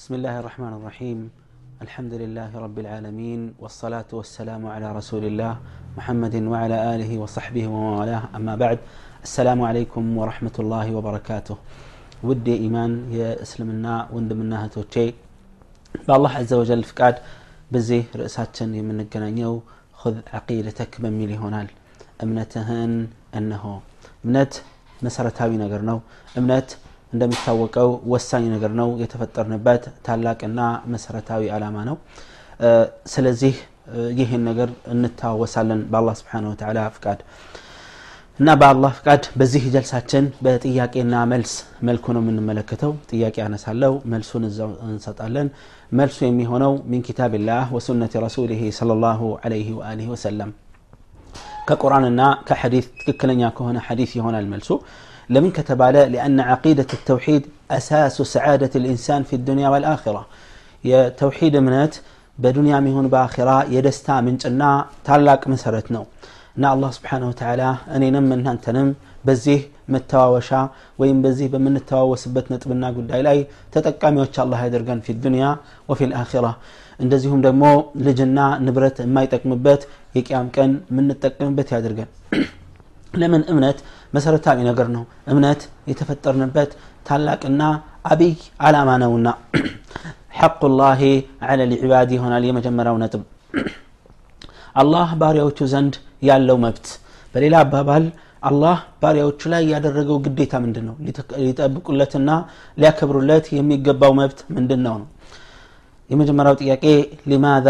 بسم الله الرحمن الرحيم الحمد لله رب العالمين والصلاة والسلام على رسول الله محمد وعلى آله وصحبه وموالاه أما بعد السلام عليكم ورحمة الله وبركاته ودي إيمان يا اسلمنا وندمنا هتوتشي بالله عز وجل فقاد بزي رئساتشن يمن الجنانيو خذ عقيدتك بميلي هونال እምነትህን እነሆ እምነት መሰረታዊ ነገር ነው እምነት እንደሚታወቀው ወሳኝ ነገር ነው የተፈጠርንበት ታላቅና መሰረታዊ አላማ ነው ስለዚህ ይህን ነገር እንታወሳለን በአላ ስብን ተላ ፍቃድ እና በአላህ ፍቃድ በዚህ ጀልሳችን በጥያቄና መልስ መልኩ ነው የምንመለከተው ጥያቄ አነሳለው መልሱን እዛው እንሰጣለን መልሱ የሚሆነው ሚን ኪታብላህ ወሱነት ረሱሊህ ለ ላሁ ለህ ወሰለም ከቁርአንና ከሐዲት ትክክለኛ ከሆነ ሐዲት ይሆናል መልሱ لمن كتبال لأن عقيدة التوحيد أساس سعادة الإنسان في الدنيا والآخرة يا توحيد منات بدنيا مهون بآخرة يدستا من جنا تالاك مسرتنا نا الله سبحانه وتعالى أني نم من أنتنم بزيه متواوشا وين بزيه بمن التواوس بتنا تبنا قد لاي تتقامي وش الله يدرقن في الدنيا وفي الآخرة እንደዚሁም ደግሞ ልጅና ንብረት የማይጠቅምበት የቅያም ቀን የምንጠቀምበት ያድርገን ለምን እምነት መሰረታዊ ነገር ነው እምነት የተፈጠርንበት ታላቅና አብይ አላማ ነውና ሐቁ ላህ አለ ልዕባድ ይሆናል የመጀመሪያው ነጥብ አላህ ባሪያዎቹ ዘንድ ያለው መብት በሌላ አባባል አላህ ባሪያዎቹ ላይ ያደረገው ግዴታ ምንድን ነው ሊጠብቁለትና ሊያከብሩለት የሚገባው መብት ምንድን ነው ነው የመጀመሪያው ጥያቄ ሊማዛ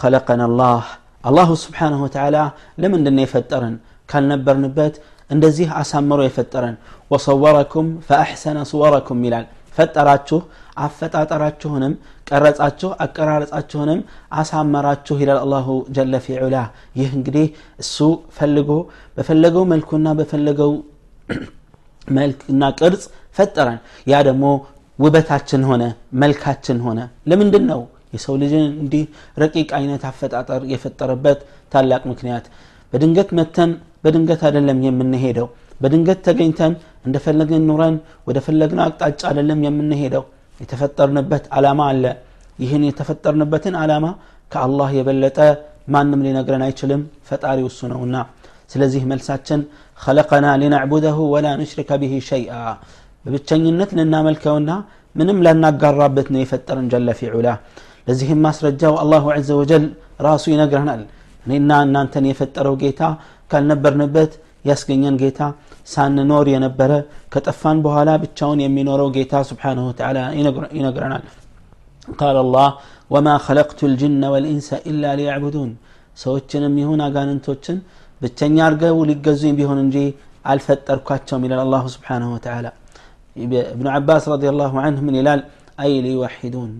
ኸለቀን አላህ አላሁ ስብሓንሁ ወተዓላ ለምንድን ነው የፈጠረን ካልነበርንበት እንደዚህ አሳምሮ የፈጠረን ወሰወረኩም ፈአሕሰነ ስወረኩም ይላል ፈጠራችሁ አፈጣጠራችሁንም ቀረጻችሁ አቀራረጻችሁንም አሳመራችሁ ይላል አላሁ ጀለ ፊ ዑላ ይህ እንግዲህ እሱ ፈልጎ በፈለገው መልኩና በፈለገው መልክና ቅርጽ ፈጠረን ያ ደግሞ ውበታችን ሆነ መልካችን ሆነ ለምንድን ነው የሰው ልጅን እንዲህ ረቂቅ አይነት አፈጣጠር የፈጠረበት ታላቅ ምክንያት በድንገት መተን በድንገት አይደለም የምንሄደው በድንገት ተገኝተን እንደፈለግን ኑረን ወደ ፈለግነው አቅጣጫ አይደለም የምንሄደው የተፈጠርንበት ዓላማ አለ ይህን የተፈጠርንበትን ዓላማ ከአላህ የበለጠ ማንም ሊነግረን አይችልም ፈጣሪ እሱ ነውና ስለዚህ መልሳችን ከለቀና ሊናዕቡደሁ ወላ ኑሽሪከ ብሂ ሸይአ በብቸኝነት ልናመልከውና ምንም ላናጋራበት ነው የፈጠረን ጀለ ፊዑላ ለዚህም ማስረጃው አላሁ ዘ ወጀል ራሱ ይነግረናል እኔና እናንተን የፈጠረው ጌታ ካልነበርንበት ያስገኘን ጌታ ሳንኖር የነበረ ከጠፋን በኋላ ብቻውን የሚኖረው ጌታ ስብሓንሁ ተዓላ ይነግረናል ቃል አላህ ወማ ኸለቅቱ ልጅነ ወልኢንሰ ኢላ ሊያዕቡዱን ሰዎችንም ይሁን አጋንንቶችን ብቸኛ አርገው ሊገዙኝ ቢሆን እንጂ አልፈጠርኳቸውም ይላል አላሁ ስብሓንሁ ተዓላ ابن عباس رضي الله عنه من يلال أي ليوحدون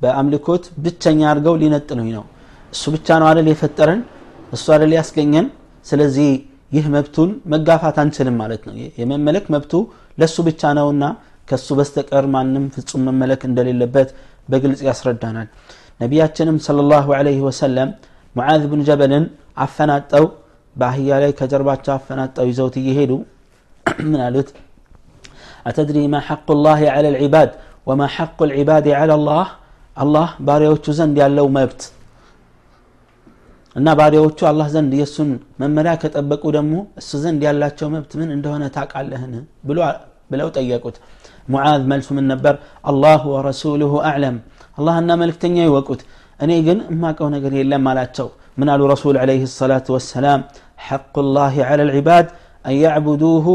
በአምልኮት ብቸኛ አድርገው ሊነጥሉኝ ነው እሱ ብቻ ነው አደል የፈጠረን እሱ አደል ያስገኘን ስለዚህ ይህ መብቱን መጋፋት አንችልም ማለት ነው የመመለክ መብቱ ለሱ ብቻ ነውና ከሱ በስተቀር ማንም ፍጹም መመለክ እንደሌለበት በግልጽ ያስረዳናል ነቢያችንም ሰለላሁ ዐለይሂ ወሰለም ሙዓዝ ብን ጀበልን አፈናጠው በአህያ ላይ ከጀርባቸው አፈናጠው ይዘውት እየሄዱ ምን አሉት አተድሪ ማ ሐቁ ላህ ዐለ ልዕባድ ወማ ሐቁ ልዕባድ ዐለ ላህ አላህ ባሪያዎቹ ዘንድ ያለው መብት እና ባሪያዎቹ አላህ ዘንድ የእሱን መመሪያ ከጠበቁ ደግሞ እሱ ዘንድ ያላቸው መብት ምን እንደሆነ ታቃለህን ብለው ጠየቁት ሙዓዝ መልሱ ምን ነበር አላሁ ወረሱሉሁ አዕለም አላህና መልክተኛ ይወቁት እኔ ግን እማቀው ነገር የለም አላቸው ምን አሉ ረሱል عليه الصلاة والسلام حق الله على العباد أن يعبدوه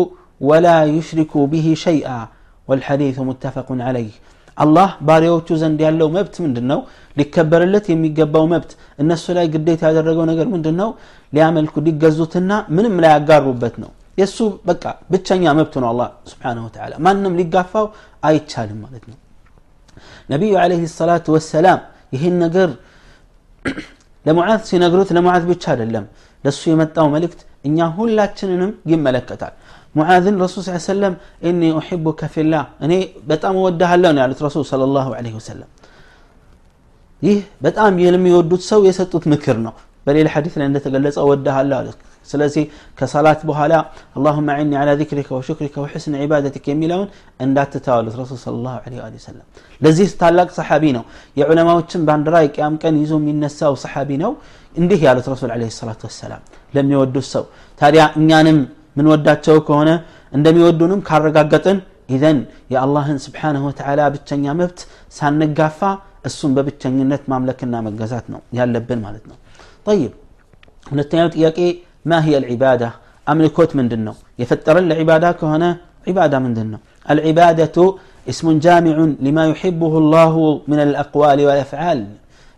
ولا يشركوا به شيئا والحديث متفق عليه الله ባሪያዎቹ ዘንድ ያለው መብት ምንድን ነው ሊከበርለት የሚገባው መብት እነሱ ላይ ግዴታ ያደረገው ነገር ምንድን ነው ሊያመልኩ ሊገዙትና ምንም ላይ ያጋሩበት ነው የእሱ በቃ ብቸኛ መብት ነው አላህ ስብሓንሁ ወተዓላ ማንም ሊጋፋው አይቻልም ማለት ነው ነቢዩ አለህ ሰላቱ ወሰላም ይህን ነገር ለሙዓዝ ሲነግሩት ለሙዓዝ ብቻ አይደለም ለእሱ የመጣው መልእክት እኛ ሁላችንንም ይመለከታል ሙዓዝን ረሱል ስ ሰለም እኒ ኡሕቡከ ፊላህ እኔ በጣም እወድሃለሁ ነው ያሉት ረሱል ስለ ላሁ ለ ወሰለም ይህ በጣም የሚወዱት ሰው የሰጡት ምክር ነው በሌላ ሐዲስ ላይ እንደተገለጸ እወድሃለሁ አሉት ስለዚህ ከሰላት በኋላ አላሁመ ዒኒ ዓላ ዚክሪከ ወሽክሪከ ወሕስን ዒባደቲክ የሚለውን እንዳትተዋሉት ረሱል ስለ ላሁ ለ ሰለም ለዚህ ታላቅ ሰሓቢ ነው የዑለማዎችን ባንዲራ የቅያም ቀን ይዞ የሚነሳው ሰሓቢ ነው እንዲህ ያሉት ረሱል ለ ሰላት ወሰላም ለሚወዱት ሰው ታዲያ እኛንም ምንወዳቸው ከሆነ እንደሚወዱንም ካረጋገጥን ኢዘን የአላህን ስብሓንሁ ወተዓላ ብቸኛ መብት ሳንጋፋ እሱን በብቸኝነት ማምለክና መገዛት ነው ያለብን ማለት ነው ጠይብ ሁለተኛው ጥያቄ ማ هي العبادة أملكوت من دنو يفترن العبادة كهنا عبادة من دنو العبادة اسم جامع لما يحبه الله من الأقوال والأفعال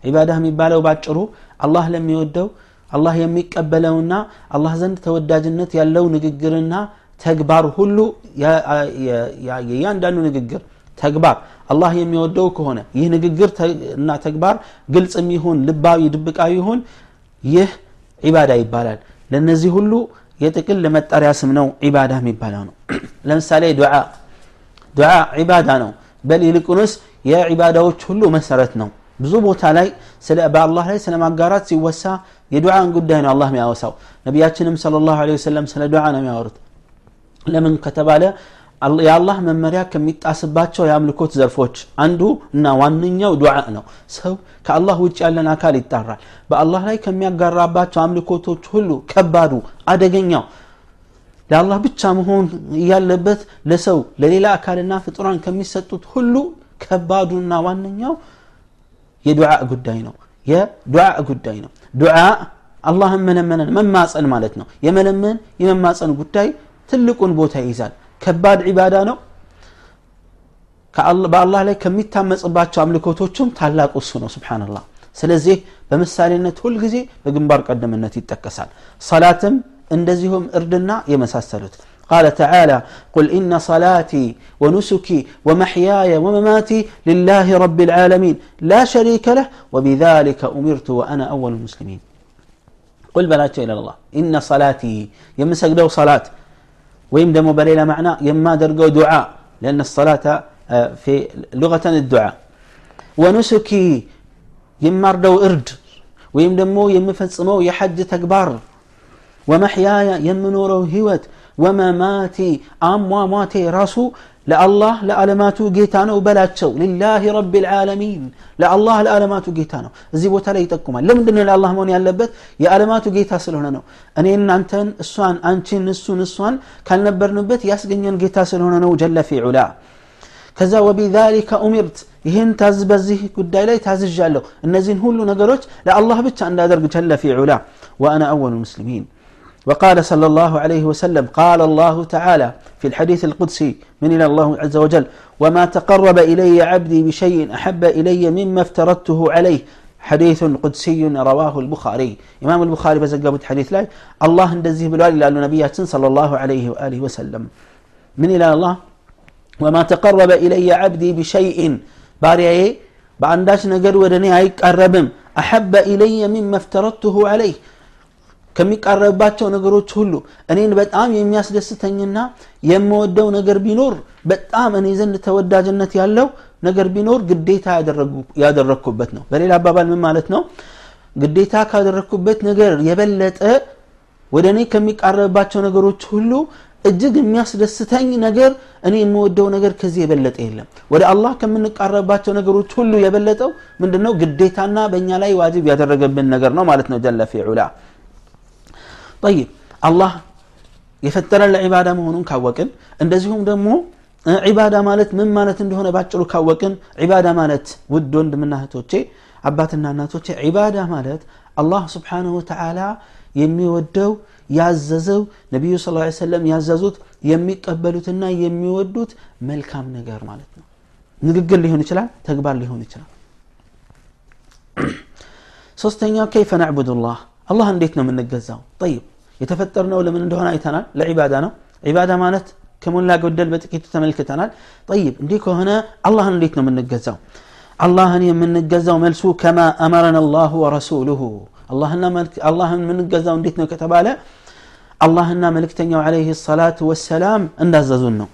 عبادة من بالو باتشرو الله لم يودو الله يميك أبلونا الله زند توداجنت يلو نققرنا ተግባር ሁሉ የእያንዳንዱ ንግግር ተግባር አላህ የሚወደው ከሆነ ይህ ንግግር እና ተግባር ግልጽ የሚሆን ልባዊ ድብቃዊ ይሁን ይህ ዒባዳ ይባላል። ለእነዚህ ሁሉ የጥቅል መጠሪያ ስም ነው ዒባዳ የሚባለው ነው። ለምሳሌ ዱዓ። ዱዓ ዒባዳ ነው። በል ይልቁንስ የዒባዳዎች ሁሉ መሰረት ነው። ብዙ ቦታ ላይ በአላህ ላይ ስለ ማጋራት ሲወሳ የዱዓን ጉዳይ ነው አላህ የሚያወሳው። ነቢያችንም ስለ ላሁ ወሰለም ስለ ዱዓ ነው የሚያወሩት። ለምን ከተባለ የአላህ መመሪያ ከሚጣስባቸው የአምልኮት ዘርፎች አንዱ እና ዋነኛው ዱዓ ነው ሰው ከአላህ ውጭ ያለን አካል ይጣራል በአላህ ላይ ከሚያጋራባቸው አምልኮቶች ሁሉ ከባዱ አደገኛው ለአላህ ብቻ መሆን እያለበት ለሰው ለሌላ አካልና ፍጡራን ከሚሰጡት ሁሉ ከባዱና ዋነኛው የዱዓ ጉዳይ ነው የዱዓ ጉዳይ ነው ዱዓ አላህን መለመንን መማፀን ማለት ነው የመለመን የመማፀን ጉዳይ ትልቁን ቦታ ይይዛል ከባድ ዒባዳ ነው በአላህ ላይ ከሚታመጽባቸው አምልኮቶችም ታላቁ እሱ ነው ስብሓንላህ ስለዚህ በምሳሌነት ሁልጊዜ በግንባር ቀደምነት ይጠቀሳል ሰላትም እንደዚሁም እርድና የመሳሰሉት قال تعالى قل إن صلاتي ونسكي ومحياي ومماتي لله رب العالمين لا شريك له وبذلك أمرت وأنا أول المسلمين قل بلاتي إلى الله إن صلاتي يمسك دو صلاة ويم دمو بليلة معنى يما درقو دعاء لأن الصلاة في لغة الدعاء. ونسكي يما ردو إرد ويم دمو يمفتصمو يحج تكبار ومماتي أم وماتي رسو لا الله لا ألماتو جيتانو بلاتشو لله رب العالمين لا الله لا ألماتو جيتانو زيبو تلي تكما لم دنا لا الله موني ألبت يا ألماتو جيتا سلونا نو أني إن أنتن السوان أنتن السون السوان كان نبر نبت جيتا سلونا نو جل في علا كذا وبذلك أمرت يهن تزبزه قد لا تزجله النزين هولو نجروش لا الله بتش عند جل في علا وأنا أول المسلمين وقال صلى الله عليه وسلم قال الله تعالى في الحديث القدسي من إلى الله عز وجل وما تقرب إلي عبدي بشيء أحب إلي مما افترضته عليه. حديث قدسي رواه البخاري. إمام البخاري بزقبت حديث لا الله اندزيه بالوالي لأن نبيات صلى الله عليه وآله وسلم. من إلى الله؟ وما تقرب إلي عبدي بشيء. باري بأنداش نقر هيك الربم أحب إلي مما افترضته عليه. ከሚቃረብባቸው ነገሮች ሁሉ እኔን በጣም የሚያስደስተኝና የምወደው ነገር ቢኖር በጣም እኔ ዘንድ ተወዳጅነት ያለው ነገር ቢኖር ግዴታ ያደረግኩበት ነው። በሌላ አባባል ምን ማለት ነው? ግዴታ ካደረግኩበት ነገር የበለጠ ወደ እኔ ከሚቃረብባቸው ነገሮች ሁሉ እጅግ የሚያስደስተኝ ነገር እኔ የምወደው ነገር ከዚህ የበለጠ የለም። ወደ አላህ ከምንቃረብባቸው ነገሮች ሁሉ የበለጠው ምንድነው? ግዴታና በእኛ ላይ ዋጅብ ያደረገብን ነገር ነው ማለት ነው። ጀለ ፊ طيب አላህ የፈጠረን ለዒባዳ መሆኑን ካወቅን እንደዚሁም ደግሞ ዒባዳ ማለት ምን ማለት እንደሆነ ባጭሩ ካወቅን ዒባዳ ማለት ውድ ወንድምና እህቶቼ አባትና እናቶቼ ዒባዳ ማለት አላህ ስብሓንሁ ወተዓላ የሚወደው ያዘዘው ነቢዩ ስ ሰለም ያዘዙት የሚቀበሉትና የሚወዱት መልካም ነገር ማለት ነው ንግግር ሊሆን ይችላል ተግባር ሊሆን ይችላል ሶስተኛው ከይፈ ናዕቡድ ላህ አላህ እንዴት ነው የምንገዛው ጠይብ የተፈጠርነው ለምን እንደሆነ አይተናል ለዒባዳ ነው ዒባዳ ማለት ከሞላ ጎደል በጥቂቱ ተመልክተናል ጠይብ እንዲህ ከሆነ አላህን እንዴት ነው የምንገዛው አላህን የምንገዛው መልሱ ከማ አመረን አላሁ ወረሱሉሁ አላህን የምንገዛው እንዴት ነው ከተባለ አላህና መልእክተኛው ዓለይህ ሰላቱ ወሰላም እንዳዘዙን ነው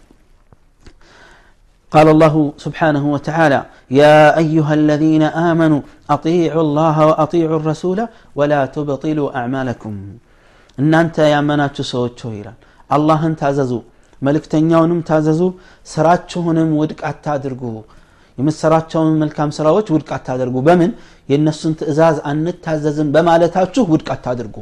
قال الله سبحانه وتعالى يا أيها الذين آمنوا أطيعوا الله وأطيعوا الرسول ولا تبطلوا أعمالكم እናንተ ያመናችሁ ሰዎች ሆይ ይላል አላህን ታዘዙ መልእክተኛውንም ታዘዙ ስራችሁንም ውድቅ አታድርጉ የምትሰራቸውን መልካም ስራዎች ውድቅ አታደርጉ በምን የእነሱን ትእዛዝ አንታዘዝም በማለታችሁ ውድቅ አታድርጉ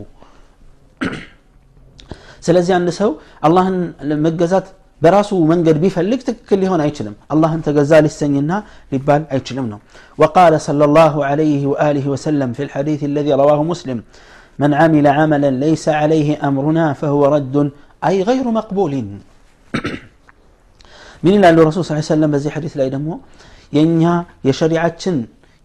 ስለዚህ አንድ ሰው አላህን መገዛት በራሱ መንገድ ቢፈልግ ትክክል ሊሆን አይችልም አላህን ተገዛ ሊሰኝና ሊባል አይችልም ነው وقال صلى الله عليه وآله وسلم في الحديث الذي رواه مسلم من عمل عملا ليس عليه أمرنا فهو رد أي غير مقبول من ይላሉ ረሱል ስ ሰለም በዚህ ሐዲስ ላይ ደግሞ የእኛ የሸሪዓችን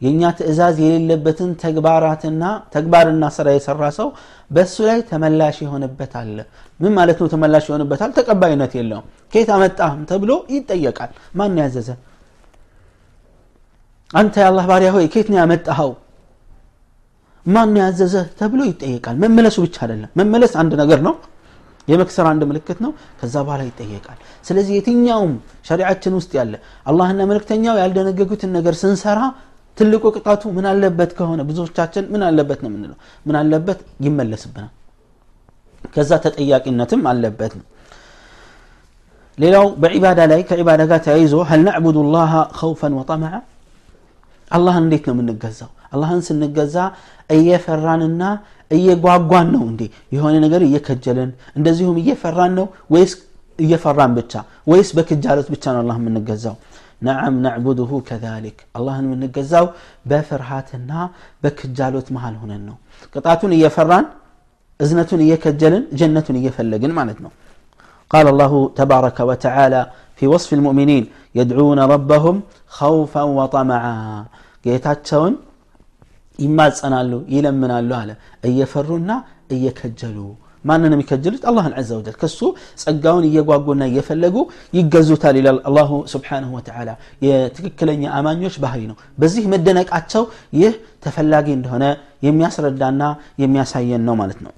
የእኛ ትእዛዝ የሌለበትን ተግባራትና ተግባርና ስራ የሰራ ሰው በእሱ ላይ ተመላሽ ይሆንበታል ምን ማለት ነው ተመላሽ ይሆንበታል ተቀባይነት የለውም ከየት አመጣህም ተብሎ ይጠየቃል ማን ያዘዘ አንተ የአላህ ባሪያ ሆይ ከየት ነው ያመጣኸው ማን ያዘዘ ተብሎ ይጠየቃል መመለሱ ብቻ አይደለም መመለስ አንድ ነገር ነው የመክሰር አንድ ምልክት ነው ከዛ በኋላ ይጠየቃል ስለዚህ የትኛውም ሸሪዓችን ውስጥ ያለ አላህና መልእክተኛው ያልደነገጉትን ነገር ስንሰራ ትልቁ ቅጣቱ ምን አለበት ከሆነ ብዙዎቻችን ምን አለበት ነው የምንለው ምን አለበት ይመለስብናል ከዛ ተጠያቂነትም አለበት ነው ሌላው በዒባዳ ላይ ከዒባዳ ጋር ተያይዞ ሀል ናዕቡዱ ላሃ ኸውፈን ወጠመዓ አላህን እንዴት ነው የምንገዛው አላህን ስንገዛ እየፈራንና እየጓጓን ነው እንዴ የሆነ ነገር እየከጀልን እንደዚሁም እየፈራን ነው ወይስ እየፈራን ብቻ ወይስ በክጃሎት ብቻ ነው አላህ የምንገዛው ነዓም ናዕቡድሁ ከዛሊክ አላህን የምንገዛው በፍርሃትና በክጃሎት መሃል ሆነን ነው ቅጣቱን እየፈራን እዝነቱን እየከጀልን ጀነቱን እየፈለግን ማለት ነው قال الله تبارك وتعالى في وصف المؤمنين يدعون ربهم خوفا وطمعا ጌታቸውን ይማጸናሉ ይለምናሉ አለ እየፈሩና እየከጀሉ ማንን የሚከጅሉት አላህን ዘ ወጀል ከሱ ጸጋውን እየጓጉና እየፈለጉ ይገዙታል ይላል አላሁ ስብሓንሁ ወተዓላ የትክክለኛ አማኞች ባህሪ ነው በዚህ መደነቃቸው ይህ ተፈላጊ እንደሆነ የሚያስረዳና የሚያሳየን ነው ማለት ነው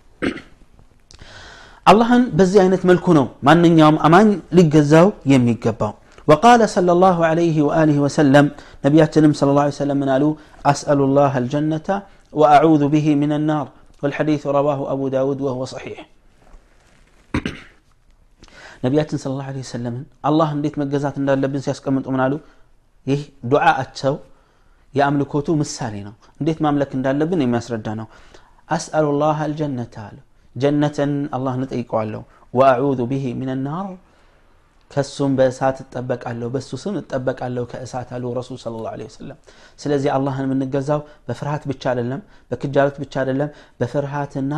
አላህን በዚህ አይነት መልኩ ነው ማንኛውም አማኝ ሊገዛው የሚገባው وقال صلى الله عليه وآله وسلم نبياتنا صلى الله عليه وسلم من قالوا أسأل الله الجنة وأعوذ به من النار والحديث رواه أبو داود وهو صحيح ነቢያችን ስለ ላ ሰለምን አላህ እንዴት መገዛት እንዳለብን ሲያስቀምጡ ምን አሉ ይህ ዱዓአቸው የአምልኮቱ ምሳሌ ነው እንዴት ማምለክ እንዳለብን የሚያስረዳ ነው አስአሉ ላህ አልጀነተ አሉ ጀነትን አላህ እንጠይቀዋለሁ ወአዑዙ ብሂ ምን ናር ከሱም በእሳት እጠበቃለሁ በሱ ስም እጠበቃለሁ ከእሳት አሉ ረሱል ስለ ላ ወሰለም። ስለዚህ አላህን የምንገዛው በፍርሃት ብቻ አይደለም በክጃሎት ብቻ አይደለም በፍርሃትና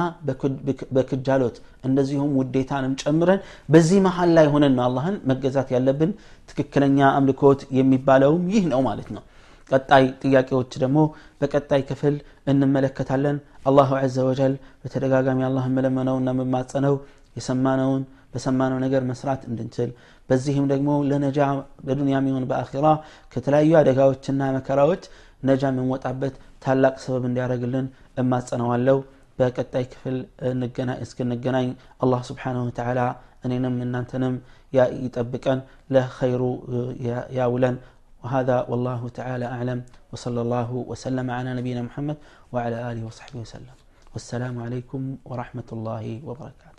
በክጃሎት እንደዚሁም ውዴታንም ጨምረን በዚህ መሀል ላይ ሆነን ነው አላህን መገዛት ያለብን። ትክክለኛ አምልኮት የሚባለውም ይህ ነው ማለት ነው። ቀጣይ ጥያቄዎች ደግሞ በቀጣይ ክፍል እንመለከታለን። አላሁ ዘ ወጀል በተደጋጋሚ አላህ መለመነውና መማጸነው የሰማነውን በሰማነው ነገር መስራት እንድንችል በዚህም ደግሞ ለነጃ በዱንያም ይሁን በአኺራ ከተለያዩ አደጋዎችና መከራዎች ነጃ የምንወጣበት ታላቅ ሰበብ እንዲያደርግልን እማጸነዋለው በቀጣይ ክፍል እስክንገናኝ አላህ ስብሓንሁ ወተዓላ እኔንም እናንተንም ይጠብቀን ለኸይሩ ያውለን وهذا والله تعالى أعلم وصلى الله وسلم على نبينا محمد وعلى آله وصحبه وسلم والسلام عليكم ورحمة الله وبركاته